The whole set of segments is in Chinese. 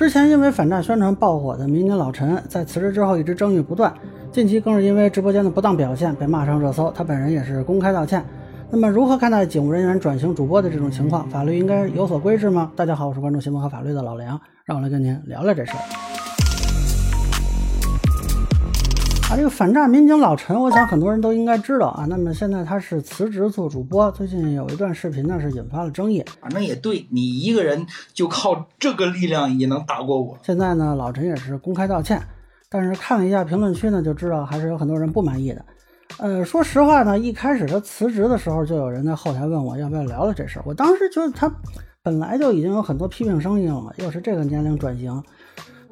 之前因为反诈宣传爆火的民警老陈，在辞职之后一直争议不断，近期更是因为直播间的不当表现被骂上热搜，他本人也是公开道歉。那么，如何看待警务人员转型主播的这种情况？法律应该有所规制吗？大家好，我是关注新闻和法律的老梁，让我来跟您聊聊这事儿。啊，这个反诈民警老陈，我想很多人都应该知道啊。那么现在他是辞职做主播，最近有一段视频呢是引发了争议。反正也对你一个人就靠这个力量也能打过我。现在呢，老陈也是公开道歉，但是看了一下评论区呢，就知道还是有很多人不满意的。呃，说实话呢，一开始他辞职的时候，就有人在后台问我要不要聊聊这事儿。我当时觉得他本来就已经有很多批评声音了嘛，又是这个年龄转型。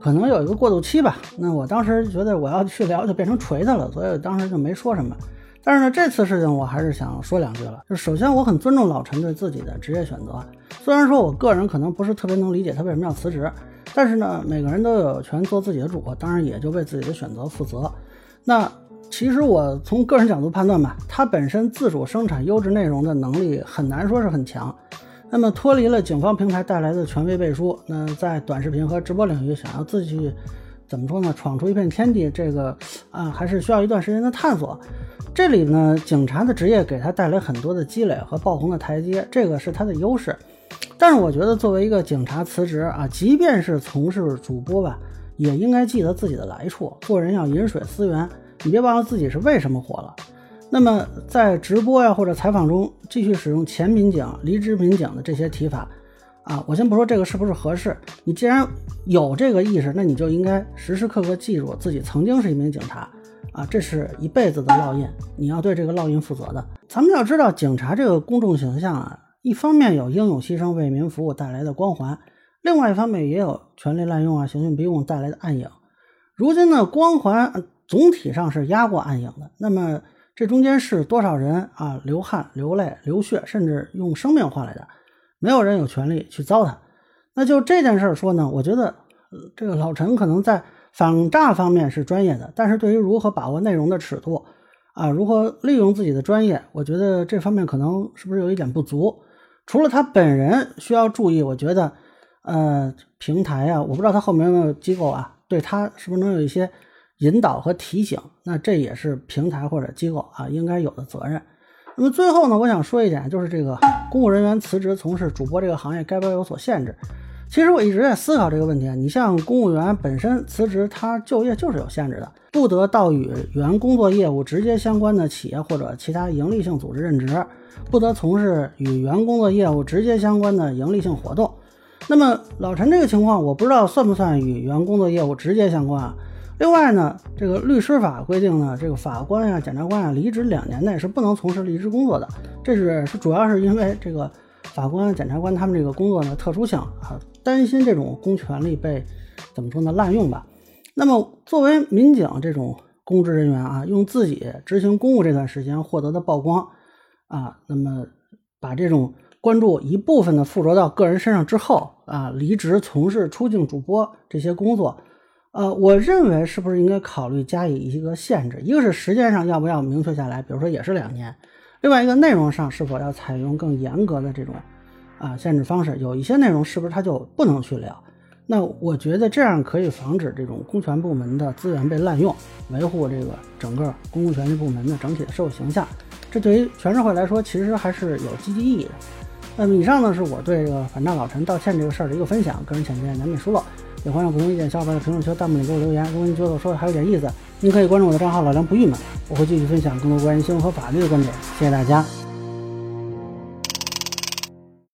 可能有一个过渡期吧，那我当时觉得我要去聊就变成锤他了，所以当时就没说什么。但是呢，这次事情我还是想说两句了。就首先，我很尊重老陈对自己的职业选择，虽然说我个人可能不是特别能理解他为什么要辞职，但是呢，每个人都有权做自己的主，当然也就为自己的选择负责。那其实我从个人角度判断吧，他本身自主生产优质内容的能力很难说是很强。那么脱离了警方平台带来的权威背书，那在短视频和直播领域想要自己怎么说呢？闯出一片天地，这个啊还是需要一段时间的探索。这里呢，警察的职业给他带来很多的积累和爆红的台阶，这个是他的优势。但是我觉得作为一个警察辞职啊，即便是从事主播吧，也应该记得自己的来处，做人要饮水思源，你别忘了自己是为什么火了。那么在直播呀或者采访中继续使用前民警、离职民警的这些提法，啊，我先不说这个是不是合适，你既然有这个意识，那你就应该时时刻刻记住自己曾经是一名警察，啊，这是一辈子的烙印，你要对这个烙印负责的。咱们要知道，警察这个公众形象啊，一方面有英勇牺牲为民服务带来的光环，另外一方面也有权力滥用啊、刑讯逼供带来的暗影。如今呢，光环总体上是压过暗影的，那么。这中间是多少人啊？流汗、流泪、流血，甚至用生命换来的，没有人有权利去糟蹋。那就这件事说呢，我觉得这个老陈可能在反诈方面是专业的，但是对于如何把握内容的尺度啊，如何利用自己的专业，我觉得这方面可能是不是有一点不足？除了他本人需要注意，我觉得呃，平台啊，我不知道他后面有没有机构啊，对他是不是能有一些。引导和提醒，那这也是平台或者机构啊应该有的责任。那么最后呢，我想说一点，就是这个公务人员辞职从事主播这个行业，该不该有所限制？其实我一直在思考这个问题啊。你像公务员本身辞职，他就业就是有限制的，不得到与原工作业务直接相关的企业或者其他营利性组织任职，不得从事与原工作业务直接相关的盈利性活动。那么老陈这个情况，我不知道算不算与原工作业务直接相关啊？另外呢，这个律师法规定呢，这个法官呀、检察官呀，离职两年内是不能从事律师工作的。这是是主要是因为这个法官、检察官他们这个工作的特殊性啊，担心这种公权力被怎么说呢滥用吧。那么作为民警这种公职人员啊，用自己执行公务这段时间获得的曝光啊，那么把这种关注一部分的附着到个人身上之后啊，离职从事出镜主播这些工作。呃，我认为是不是应该考虑加以一个限制？一个是时间上要不要明确下来，比如说也是两年；另外一个内容上是否要采用更严格的这种啊限制方式？有一些内容是不是它就不能去聊？那我觉得这样可以防止这种公权部门的资源被滥用，维护这个整个公共权力部门的整体的社会形象。这对于全社会来说，其实还是有积极意义的。那么以上呢，是我对这个反诈老陈道歉这个事儿的一个分享，个人浅见难免疏漏。也欢迎不同意见小伙伴在评论区、弹幕里给我留言。如果您觉得我说的还有点意思，您可以关注我的账号“老梁不郁闷”，我会继续分享更多关于新闻和法律的观点。谢谢大家。